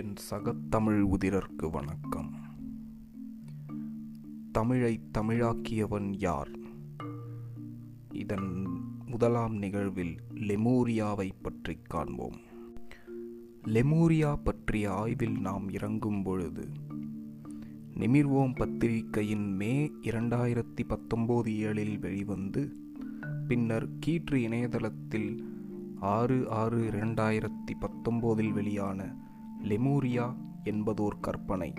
என் சகத்தமிழ் உதிரர்க்கு வணக்கம். தமிழை தமிழாக்கியவன் யார்? இதன் முதலாம் நிகழ்வில் லெமூரியாவை பற்றி காண்போம். லெமூரியா பற்றிய ஆய்வில் நாம் இறங்கும் பொழுது நிமிர்வோம் பத்திரிகையின் மே இரண்டாயிரத்தி பத்தொம்போது ஏழில் வெளிவந்து பின்னர் கீற்று இணையதளத்தில் ஆறு ஆறு இரண்டாயிரத்தி பத்தொம்போதில் வெளியான லெமூரியா என்பதோர் கற்பனை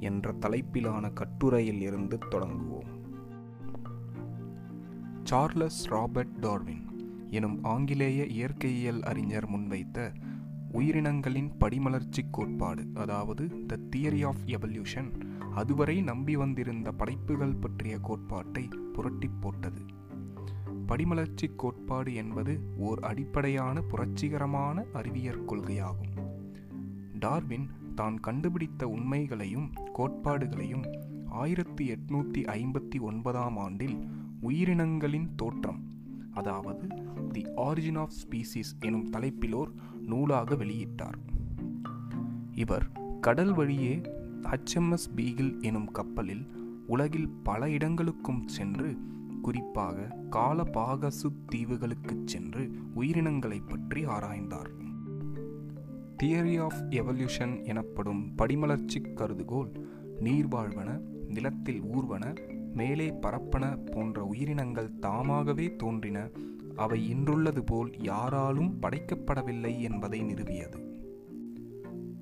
என்ற தலைப்பிலான கட்டுரையில் இருந்து தொடங்குவோம். சார்லஸ் ராபர்ட் டார்வின் எனும் ஆங்கிலேய இயற்கையியல் அறிஞர் முன்வைத்த உயிரினங்களின் படிமலர்ச்சி கோட்பாடு அதாவது த தியரி ஆஃப் எவல்யூஷன் அதுவரை நம்பி வந்திருந்த படைப்புகள் பற்றிய கோட்பாட்டை புரட்டி போட்டது. படிமலர்ச்சி கோட்பாடு என்பது ஓர் அடிப்படையான புரட்சிகரமான அறிவியற் கொள்கையாகும். டார்வின் தான் கண்டுபிடித்த உண்மைகளையும் கோட்பாடுகளையும் ஆயிரத்தி எட்நூத்தி ஐம்பத்தி ஒன்பதாம் ஆண்டில் உயிரினங்களின் தோற்றம் அதாவது தி ஆரிஜின் ஆஃப் ஸ்பீசிஸ் எனும் தலைப்பிலோர் நூலாக வெளியிட்டார். இவர் கடல் வழியே ஹச்எம்எஸ் பீகில் எனும் கப்பலில் உலகில் பல இடங்களுக்கும் சென்று குறிப்பாக காலபாகசு தீவுகளுக்கு சென்று உயிரினங்களை பற்றி ஆராய்ந்தார். தியரி ஆஃப் எவல்யூஷன் எனப்படும் படிமலர்ச்சி கருதுகோள் நீர்வாழ்வன நிலத்தில் ஊர்வன மேலே பரப்பன போன்ற உயிரினங்கள் தாமாகவே தோன்றின. அவை இன்றுள்ளது போல் யாராலும் படைக்கப்படவில்லை என்பதை நிறுவியது.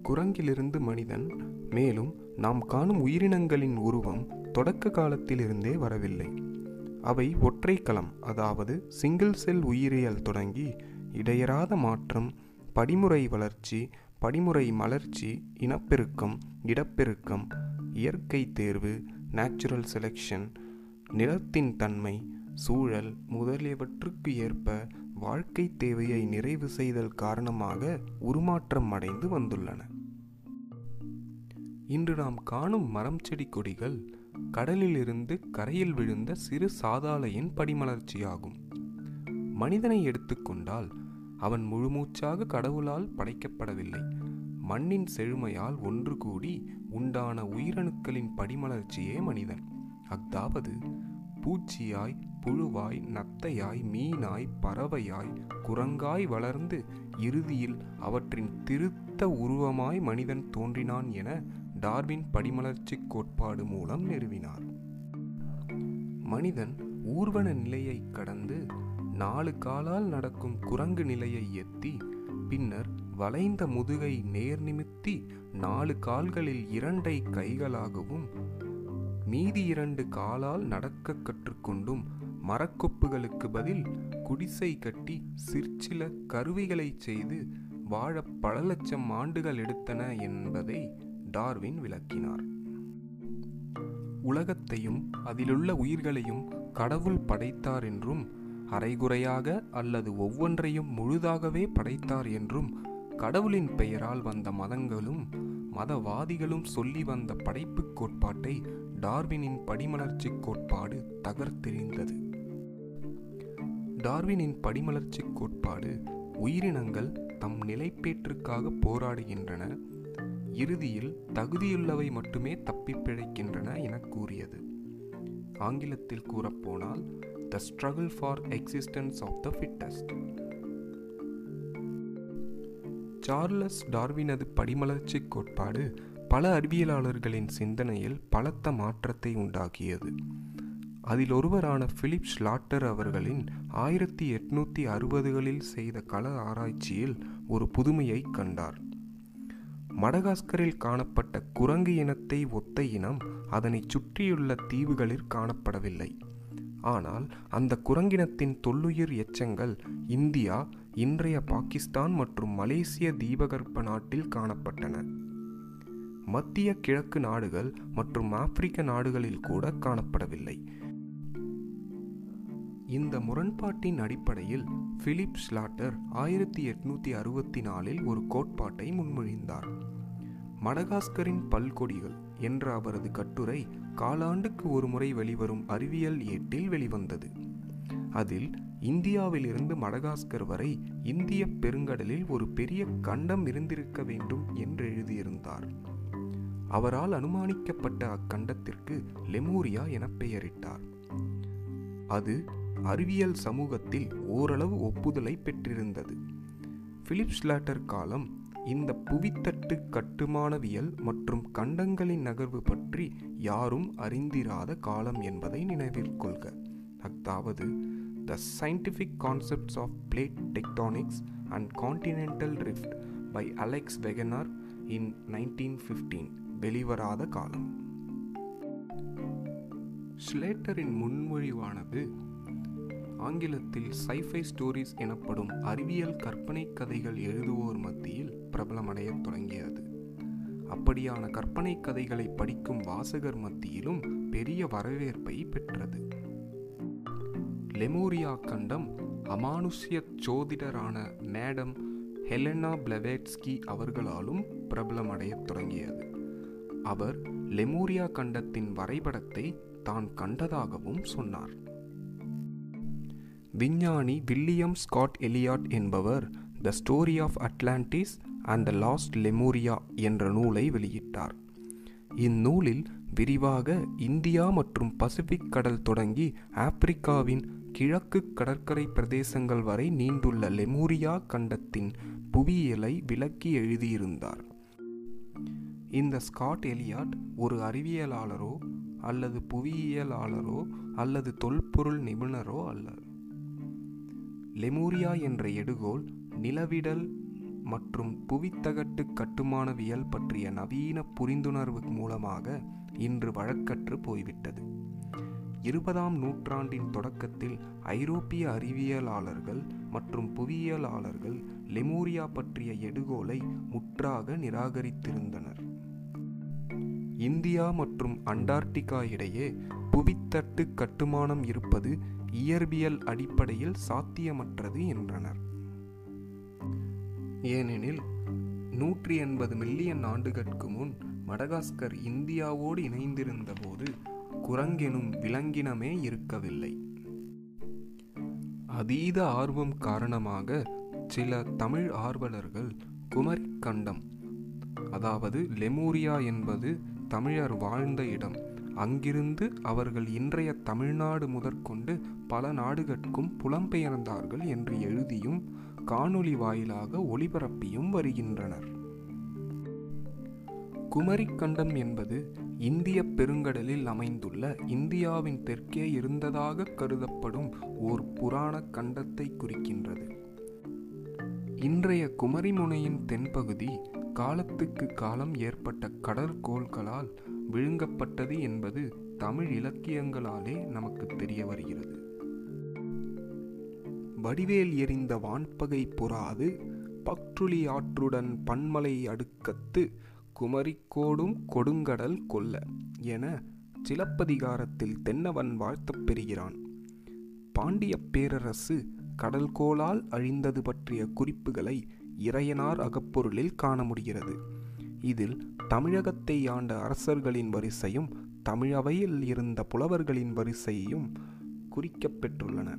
குரங்கிலிருந்து மனிதன் மேலும் நாம் காணும் உயிரினங்களின் உருவம் தொடக்க காலத்திலிருந்தே வரவில்லை. அவை ஒற்றை களம் அதாவது சிங்கிள் செல் உயிரியல் தொடங்கி இடையறாத மாற்றம் படிமுறை வளர்ச்சி படிமுறை மலர்ச்சி இனப்பெருக்கம் இடப்பெருக்கம் இயற்கை தேர்வு நேச்சுரல் செலெக்ஷன் நிலத்தின் தன்மை சூழல் முதலியவற்றுக்கு ஏற்ப வாழ்க்கை தேவையை நிறைவு செய்தல் காரணமாக உருமாற்றம் அடைந்து வந்துள்ளன. இன்று நாம் காணும் மரம் செடி கொடிகள் கடலிலிருந்து கரையில் விழுந்த சிறு சாதாளையின் படிமலர்ச்சியாகும். மனிதனை எடுத்துக்கொண்டால் அவன் முழுமூச்சாக கடவுளால் படைக்கப்படவில்லை. மண்ணின் செழுமையால் ஒன்று கூடி உண்டான உயிரணுக்களின் படிமலர்ச்சியே மனிதன். அஃதாவது பூச்சியாய் புழுவாய் நத்தையாய் மீனாய் பறவையாய் குரங்காய் வளர்ந்து இறுதியில் அவற்றின் திருத்த உருவமாய் மனிதன் தோன்றினான் என டார்வின் படிமலர்ச்சி கோட்பாடு மூலம் நிறுவினார். மனிதன் ஊர்வன நிலையை கடந்து நாலு காலால் நடக்கும் குரங்கு நிலையை எத்தி பின்னர் வளைந்த முதுகை நேர் நிமித்தி நாலு கால்களில் இரண்டை கைகளாகவும் மீதி இரண்டு காலால் நடக்க கற்றுக்கொண்டும் மரக்கொப்புகளுக்கு பதில் குடிசை கட்டி சிற்சில கருவிகளை செய்து வாழ பல லட்சம் ஆண்டுகள் எடுத்தன என்பதை டார்வின் விளக்கினார். உலகத்தையும் அதிலுள்ள உயிர்களையும் கடவுள் படைத்தார் என்றும் அரைகுறையாக அல்லது ஒவ்வொன்றையும் முழுதாகவே படைத்தார் என்றும் கடவுளின் பெயரால் வந்த மதங்களும் மதவாதிகளும் சொல்லி வந்த படைப்பு கோட்பாட்டை டார்வினின் படிமலர்ச்சி கோட்பாடு தகர்த்தெறிந்தது. டார்வினின் படிமலர்ச்சி கோட்பாடு உயிரினங்கள் தம் நிலைப்பேற்றுக்காக போராடுகின்றன இறுதியில் தகுதியுள்ளவை மட்டுமே தப்பி பிழைக்கின்றன என கூறியது. ஆங்கிலத்தில் கூறப்போனால் the struggle for existence of the fittest Charles டார்வினது படிமலர்ச்சி கோட்பாடு பல அறிவியலாளர்களின் சிந்தனையில் பலத்த மாற்றத்தை உண்டாக்கியது. அதில் ஒருவரான பிலிப் ஸ்லாட்டர் அவர்களின் ஆயிரத்தி எட்நூத்தி அறுபதுகளில் செய்த கள ஆராய்ச்சியில் ஒரு புதுமையை கண்டார். மடகாஸ்கரில் காணப்பட்ட குரங்கு இனத்தை ஒத்த இனம் அதனை சுற்றியுள்ள தீவுகளில் காணப்படவில்லை. ஆனால் அந்த குரங்கினத்தின் தொல்லுயிர் எச்சங்கள் இந்தியா இன்றைய பாகிஸ்தான் மற்றும் மலேசிய தீபகற்ப நாட்டில் காணப்பட்டன. மத்திய கிழக்கு நாடுகள் மற்றும் ஆப்பிரிக்க நாடுகளில் கூட காணப்படவில்லை. இந்த முரண்பாட்டின் அடிப்படையில் பிலிப் ஸ்லாட்டர் ஆயிரத்தி எட்நூத்தி அறுபத்தி நாலில் ஒரு கோட்பாட்டை முன்மொழிந்தார். மடகாஸ்கரின் பல்கொடிகள் என்ற அவரது கட்டுரை காலாண்டுக்கு ஒரு முறை வெளிவரும் அறிவியல் ஏட்டில் வெளிவந்தது. அதில் இந்தியாவிலிருந்து மடகாஸ்கர் வரை இந்திய பெருங்கடலில் ஒரு பெரிய கண்டம் இருந்திருக்க வேண்டும் என்று எழுதியிருந்தார். அவரால் அனுமானிக்கப்பட்ட அக்கண்டத்திற்கு லெமூரியா என பெயரிட்டார். அது அறிவியல் சமூகத்தில் ஓரளவு ஒப்புதலை பெற்றிருந்தது. பிலிப் ஸ்லாட்டர் காலம் இந்த புவித்தட்டு கட்டுமானவியல் மற்றும் கண்டங்களின் நகர்வு பற்றி யாரும் அறிந்திராத காலம் என்பதை நினைவில் கொள்க. அதாவது the scientific concepts of plate tectonics and continental rift by Alex Wegener in nineteen fifteen வெளிவராத காலம். ஸ்லேட்டரின் முன்மொழிவானது ஆங்கிலத்தில் சைஃபை ஸ்டோரிஸ் எனப்படும் அறிவியல் கற்பனை கதைகள் எழுதுவோர் மத்தியில் பிரபலமடைய தொடங்கியது. அப்படியான கற்பனை கதைகளை படிக்கும் வாசகர் மத்தியிலும் பெரிய வரவேற்பை பெற்றது. லெமோரியா கண்டம் அமானுஷ்ய சோதிடரான மேடம் ஹெலனா பிளவேட்ஸ்கி அவர்களாலும் பிரபலமடையத் தொடங்கியது. அவர் லெமூரியா கண்டத்தின் வரைபடத்தை தான் கண்டதாகவும் சொன்னார். விஞ்ஞானி வில்லியம் ஸ்காட் எலியாட் என்பவர் the story of Atlantis and the lost Lemuria என்ற நூலை வெளியிட்டார். இந்நூலில் விரிவாக இந்தியா மற்றும் பசிபிக் கடல் தொடங்கி ஆப்பிரிக்காவின் கிழக்கு கடற்கரை பிரதேசங்கள் வரை நீண்டுள்ள லெமூரியா கண்டத்தின் புவியியலை விளக்கி எழுதியிருந்தார். இந்த ஸ்காட் எலியாட் ஒரு அறிவியலாளரோ அல்லது புவியியலாளரோ அல்லது தொல்பொருள் நிபுணரோ அல்ல. லெமூரியா என்ற எடுகோல் நிலவிடல் மற்றும் புவித்தகட்டு கட்டுமானவியல் பற்றிய நவீன புரிந்துணர்வு மூலமாக இன்று வழக்கற்று போய்விட்டது. இருபதாம் நூற்றாண்டின் தொடக்கத்தில் ஐரோப்பிய அறிவியலாளர்கள் மற்றும் புவியியலாளர்கள் லெமூரியா பற்றிய எடுகோலை முற்றாக நிராகரித்திருந்தனர். இந்தியா மற்றும் அண்டார்டிகா இடையே புவித்தட்டு கட்டுமானம் இருப்பது இயற்பியல் அடிப்படையில் சாத்தியமற்றது என்றனர். ஏனெனில் நூற்றி எண்பது மில்லியன் ஆண்டுகளுக்கு முன் மடகாஸ்கர் இந்தியாவோடு இணைந்திருந்த போது குரங்கெனும் விலங்கினமே இருக்கவில்லை. அதீத ஆர்வம் காரணமாக சில தமிழ் ஆர்வலர்கள் குமரி கண்டம் அதாவது லெமூரியா என்பது தமிழர் வாழ்ந்த இடம் அங்கிருந்து அவர்கள் இன்றைய தமிழ்நாடு முதற்கொண்டு பல நாடுகளுக்கும் புலம்பெயர்ந்தார்கள் என்று எழுதியும் காணொளி வாயிலாக ஒளிபரப்பியும் வருகின்றனர். குமரிக்கண்டம் என்பது இந்திய பெருங்கடலில் அமைந்துள்ள இந்தியாவின் தெற்கே இருந்ததாக கருதப்படும் ஓர் புராண கண்டத்தை குறிக்கின்றது. இன்றைய குமரிமுனையின் தென்பகுதி காலத்துக்கு காலம் ஏற்பட்ட கடற்கோள்களால் விழுங்கப்பட்டது என்பது தமிழ் இலக்கியங்களாலே நமக்கு தெரிய வருகிறது. வடிவேல் எறிந்த வான்பகை புறாது பக்ருளி ஆற்றுடன் பன்மலை அடுக்கத்து குமரிக்கோடும் கொடுங்கடல் கொல்ல என சிலப்பதிகாரத்தில் தென்னவன் வாழ்த்தப் பெறுகிறான். பாண்டிய பேரரசு கடல்கோளால் அழிந்தது பற்றிய குறிப்புகளை இறையனார் அகப்பொருளில் காண முடிகிறது. இதில் தமிழகத்தை ஆண்ட அரசர்களின் வரிசையும் தமிழவையில் இருந்த புலவர்களின் வரிசையும் குறிக்கப்பெற்றுள்ளன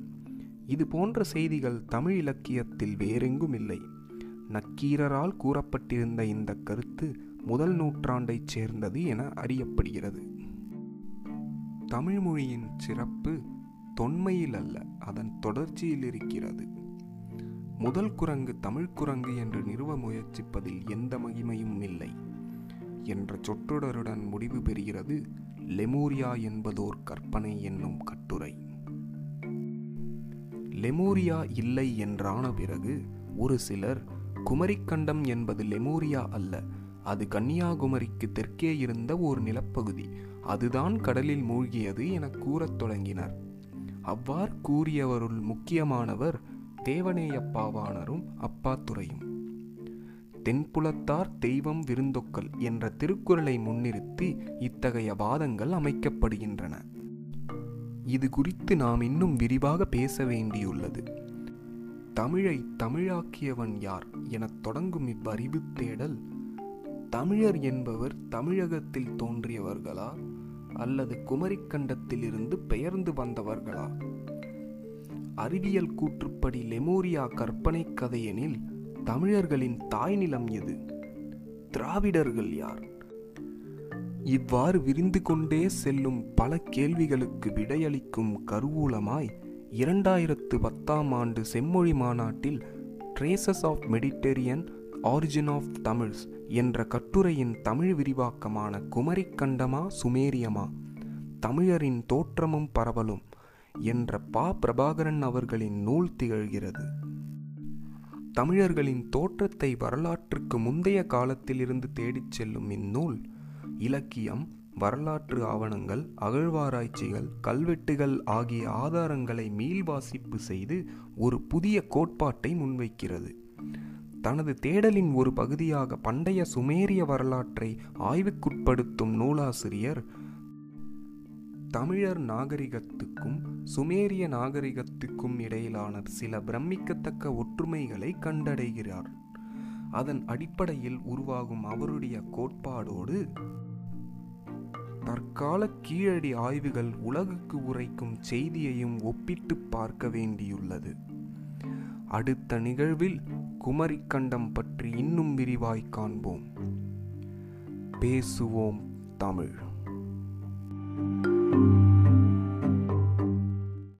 இது போன்ற செய்திகள் தமிழ் இலக்கியத்தில் வேறெங்கும் இல்லை. நக்கீரரால் கூறப்பட்டிருந்த இந்த கருத்து முதல் நூற்றாண்டைச் சேர்ந்தது என அறியப்படுகிறது. தமிழ்மொழியின் சிறப்பு தொன்மையில் அல்ல அதன் தொடர்ச்சியில் இருக்கிறது. முதல் குரங்கு தமிழ் குரங்கு என்று நிறுவ முயற்சிப்பதில் எந்த மகிமையும் இல்லை. என்ற சொற்றொடருடன் முடிவு பெறுகிறது லெமூரியா என்பதோர் கற்பனை என்னும் கட்டுரை. லெமூரியா இல்லை என்றான பிறகு ஒரு சிலர் குமரிக்கண்டம் என்பது லெமூரியா அல்ல அது கன்னியாகுமரிக்கு தெற்கே இருந்த ஒரு நிலப்பகுதி அதுதான் கடலில் மூழ்கியது என கூறத் தொடங்கினர். அவ்வாறு கூறியவருள் முக்கியமானவர் தேவனேயப்பாவாணரும் அப்பாத்துறையும். தென்புலத்தார் தெய்வம் விருந்தொக்கல் என்ற திருக்குறளை முன்னிறுத்தி இத்தகைய வாதங்கள் அமைக்கப்படுகின்றன. இது குறித்து நாம் இன்னும் விரிவாக பேச வேண்டியுள்ளது. தமிழை தமிழாக்கியவன் யார் எனத் தொடங்கும் இவ்வறிவு தேடல் தமிழர் என்பவர் தமிழகத்தில் தோன்றியவர்களா அல்லது குமரிக்கண்டத்திலிருந்து பெயர்ந்து வந்தவர்களா? அறிவியல் கூற்றுப்படி லெமோரியா கற்பனை கதையெனில் தமிழர்களின் தாய்நிலம் எது? திராவிடர்கள் யார்? இவ்வாறு விரிந்து கொண்டே செல்லும் பல கேள்விகளுக்கு விடையளிக்கும் கருவூலமாய் இரண்டாயிரத்து பத்தாம் ஆண்டு செம்மொழி மாநாட்டில் traces of Mediterranean origin of Tamils என்ற கட்டுரையின் தமிழ் விரிவாக்கமான குமரிக்கண்டமா சுமேரியமா? தமிழரின் தோற்றமும் பரவலும் என்ற பா பிரபாகரன் அவர்களின் நூல் திகழ்கிறது. தமிழர்களின் தோற்றத்தை வரலாற்றுக்கு முந்தைய காலத்திலிருந்து தேடிச் செல்லும் இந்நூல் இலக்கியம் வரலாற்று ஆவணங்கள் அகழ்வாராய்ச்சிகள் கல்வெட்டுகள் ஆகிய ஆதாரங்களை மீள்வாசிப்பு செய்து ஒரு புதிய கோட்பாட்டை முன்வைக்கிறது. தனது தேடலின் ஒரு பகுதியாக பண்டைய சுமேரிய வரலாற்றை ஆய்வுக்குட்படுத்தும் நூலாசிரியர் தமிழர் நாகரிகத்துக்கும் சுமேரிய நாகரிகத்துக்கும் இடையிலான சில பிரமிக்கத்தக்க ஒற்றுமைகளை கண்டடைகிறார். அதன் அடிப்படையில் உருவாகும் அவருடைய கோட்பாடோடு தற்கால கீழடி ஆய்வுகள் உலகுக்கு உரைக்கும் செய்தியையும் ஒப்பிட்டு பார்க்க வேண்டியுள்ளது. அடுத்த நிகழ்வில் குமரிக்கண்டம் பற்றி இன்னும் விரிவாய் காண்போம். பேசுவோம் தமிழ்.